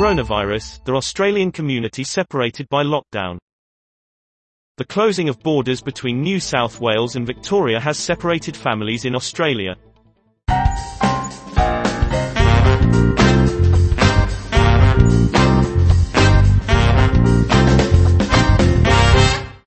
Coronavirus, the Australian community separated by lockdown. The closing of borders between New South Wales and Victoria has separated families in Australia.